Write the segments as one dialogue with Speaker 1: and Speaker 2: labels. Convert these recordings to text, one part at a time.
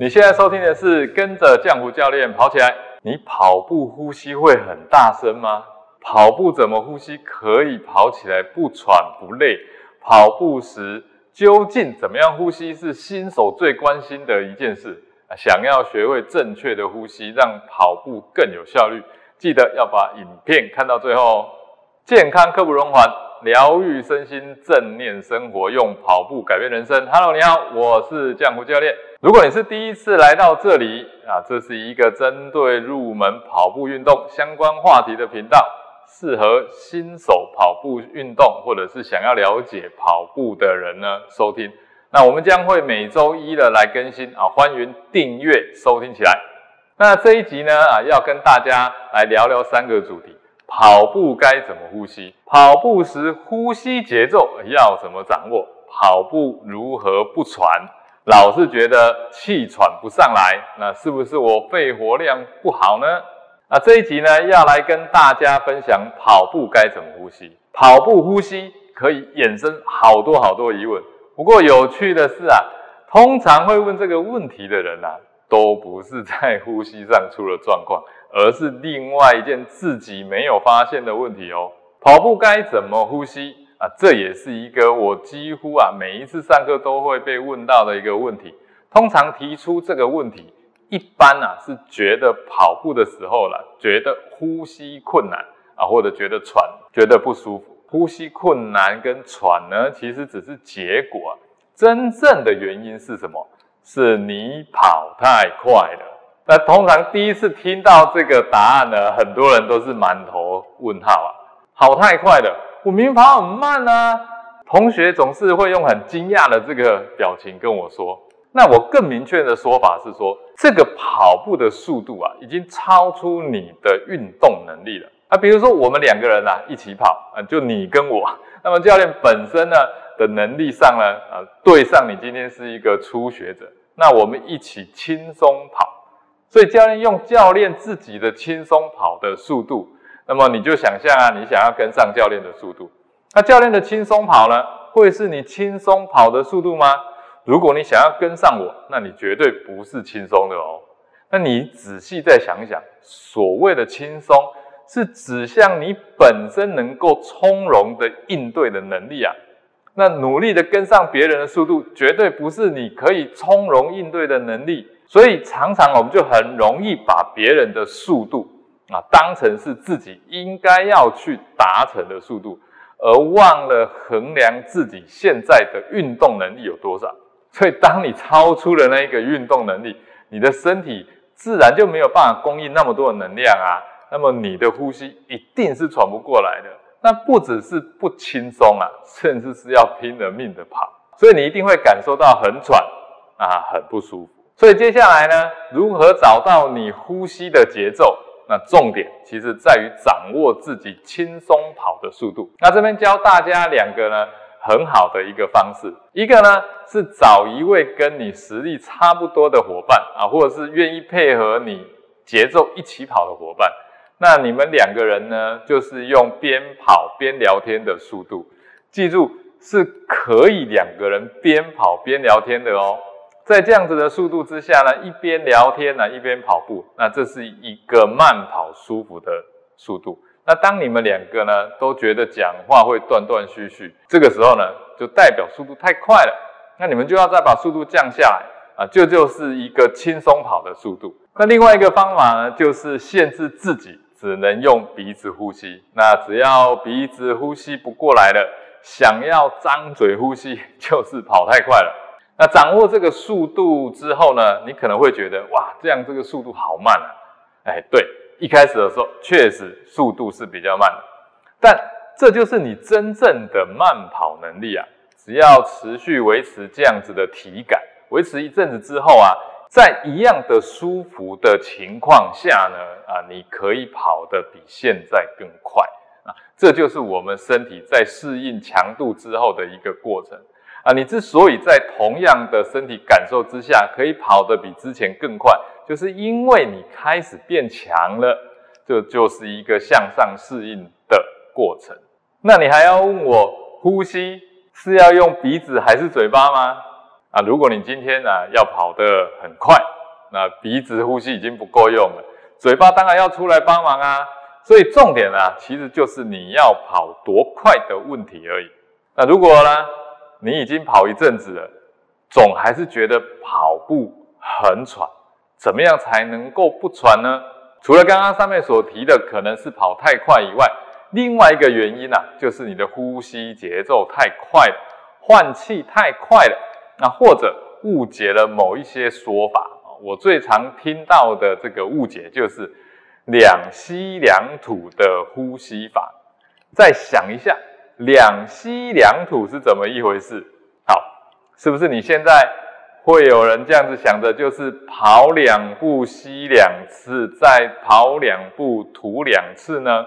Speaker 1: 你现在收听的是跟着浆糊教练跑起来。你跑步呼吸会很大声吗？跑步怎么呼吸可以跑起来不喘不累？跑步时究竟怎么样呼吸是新手最关心的一件事。想要学会正确的呼吸，让跑步更有效率，记得要把影片看到最后哦。健康刻不容缓，疗愈身心，正念生活，用跑步改变人生。Hello，你好，我是江湖教练。如果你是第一次来到这里啊，这是一个针对入门跑步运动相关话题的频道，适合新手跑步运动或者是想要了解跑步的人呢收听。那我们将会每周一的来更新啊，欢迎订阅收听起来。那这一集呢啊，要跟大家来聊聊三个主题：跑步该怎么呼吸？跑步时呼吸节奏要怎么掌握？跑步如何不喘？老是觉得气喘不上来，那是不是我肺活量不好呢？那这一集呢，要来跟大家分享跑步该怎么呼吸。跑步呼吸可以衍生好多好多疑问。不过有趣的是啊，通常会问这个问题的人啊，都不是在呼吸上出了状况，而是另外一件自己没有发现的问题哦。跑步该怎么呼吸啊？这也是一个我几乎啊每一次上课都会被问到的一个问题。通常提出这个问题，一般啊是觉得跑步的时候了，觉得呼吸困难啊，或者觉得喘，觉得不舒服。呼吸困难跟喘呢，其实只是结果，真正的原因是什么？是你跑太快了。那通常第一次听到这个答案呢，很多人都是满头问号啊，跑太快了，我明明跑很慢啊。同学总是会用很惊讶的这个表情跟我说，那我更明确的说法是说，这个跑步的速度啊，已经超出你的运动能力了。啊，比如说我们两个人啊一起跑啊，就你跟我，那么教练本身呢的能力上呢，啊对上你今天是一个初学者，那我们一起轻松跑，所以教练用教练自己的轻松跑的速度，那么你就想象啊，你想要跟上教练的速度，那教练的轻松跑呢，会是你轻松跑的速度吗？如果你想要跟上我，那你绝对不是轻松的哦。那你仔细再想想，所谓的轻松。是指向你本身能够从容的应对的能力啊，那努力的跟上别人的速度，绝对不是你可以从容应对的能力。所以常常我们就很容易把别人的速度啊当成是自己应该要去达成的速度，而忘了衡量自己现在的运动能力有多少。所以当你超出了那一个运动能力，你的身体自然就没有办法供应那么多的能量啊。那么你的呼吸一定是喘不过来的，那不只是不轻松啊，甚至是要拼了命的跑，所以你一定会感受到很喘啊，很不舒服。所以接下来呢，如何找到你呼吸的节奏？那重点其实在于掌握自己轻松跑的速度。那这边教大家两个呢，很好的一个方式，一个呢是找一位跟你实力差不多的伙伴啊，或者是愿意配合你节奏一起跑的伙伴。那你们两个人呢，就是用边跑边聊天的速度，记住是可以两个人边跑边聊天的哦。在这样子的速度之下呢，一边聊天呢，一边跑步，那这是一个慢跑舒服的速度。那当你们两个呢都觉得讲话会断断续续，这个时候呢，就代表速度太快了。那你们就要再把速度降下来啊，这就是一个轻松跑的速度。那另外一个方法呢，就是限制自己。只能用鼻子呼吸，那只要鼻子呼吸不过来了，想要张嘴呼吸，就是跑太快了。那掌握这个速度之后呢，你可能会觉得哇，这样这个速度好慢啊。哎，对，一开始的时候确实速度是比较慢的，但这就是你真正的慢跑能力啊。只要持续维持这样子的体感，维持一阵子之后啊。在一样的舒服的情况下呢，啊，你可以跑得比现在更快啊，这就是我们身体在适应强度之后的一个过程啊。你之所以在同样的身体感受之下可以跑得比之前更快，就是因为你开始变强了，这就是一个向上适应的过程。那你还要问我呼吸是要用鼻子还是嘴巴吗？啊，如果你今天啊要跑得很快，那鼻子呼吸已经不够用了，嘴巴当然要出来帮忙啊。所以重点啊，其实就是你要跑多快的问题而已。那如果呢，你已经跑一阵子了，总还是觉得跑步很喘，怎么样才能够不喘呢？除了刚刚上面所提的，可能是跑太快以外，另外一个原因呢，就是你的呼吸节奏太快了，换气太快了，那或者误解了某一些说法。我最常听到的这个误解就是两吸两吐的呼吸法。再想一下，两吸两吐是怎么一回事？好，是不是你现在？会有人这样子想着，就是跑两步吸两次，再跑两步吐两次呢？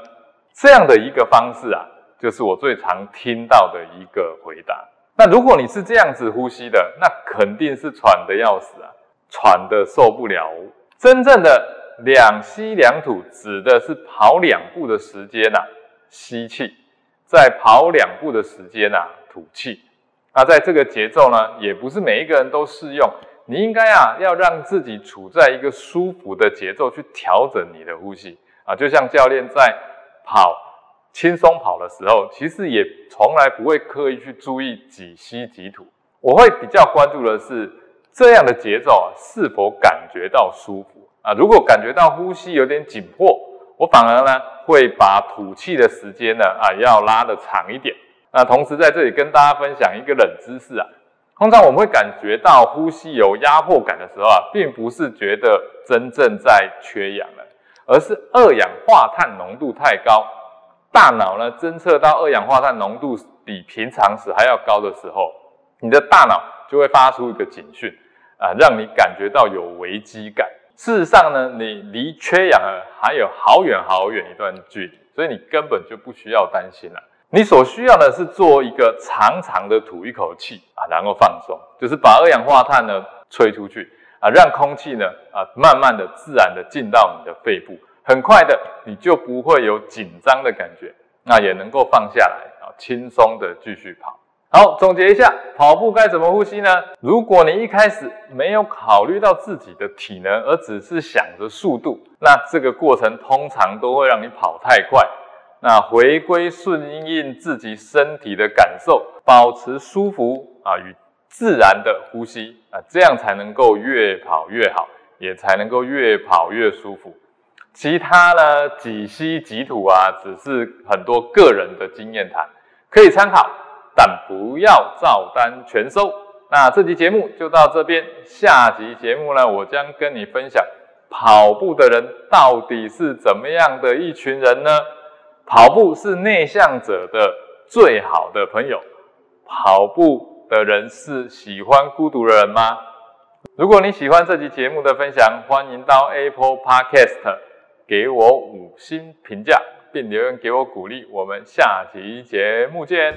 Speaker 1: 这样的一个方式啊，就是我最常听到的一个回答。那如果你是这样子呼吸的，那肯定是喘的要死啊，喘的受不了。真正的两吸两吐，指的是跑两步的时间呐，吸气，再跑两步的时间呐，吐气。那在这个节奏呢，也不是每一个人都适用。你应该啊，要让自己处在一个舒服的节奏去调整你的呼吸啊。就像教练在跑轻松跑的时候，其实也从来不会刻意去注意几吸几吐。我会比较关注的是这样的节奏啊，是否感觉到舒服啊？如果感觉到呼吸有点紧迫，我反而呢会把吐气的时间呢啊要拉的长一点。那同时在这里跟大家分享一个冷知识啊，通常我们会感觉到呼吸有压迫感的时候啊，并不是觉得真正在缺氧了，而是二氧化碳浓度太高，大脑呢侦测到二氧化碳浓度比平常时还要高的时候，你的大脑就会发出一个警讯啊，让你感觉到有危机感。事实上呢，你离缺氧还有好远好远一段距离，所以你根本就不需要担心了。你所需要的是。做一个长长的吐一口气啊，然后放松，就是。把二氧化碳呢吹出去啊，让空气呢啊慢慢的自然的进到你的肺部，很快的你就不会有紧张的感觉，那也能够放下来啊，轻松的继续跑。好，总结一下，跑步该怎么呼吸呢？如果你一开始没有考虑到自己的体能，而只是想着速度，那这个过程通常都会让你跑太快。那回归顺应自己身体的感受，保持舒服啊与自然的呼吸啊，这样才能够越跑越好，也才能够越跑越舒服。其他呢几吸几吐啊，只是很多个人的经验谈，可以参考，但不要照单全收。那这期节目就到这边，下集节目呢，我将跟你分享跑步的人到底是怎么样的一群人呢？跑步是内向者的最好的朋友。跑步的人是喜欢孤独的人吗？如果你喜欢这期节目的分享，欢迎到 Apple Podcast 给我五星评价，并留言给我鼓励。我们下期节目见。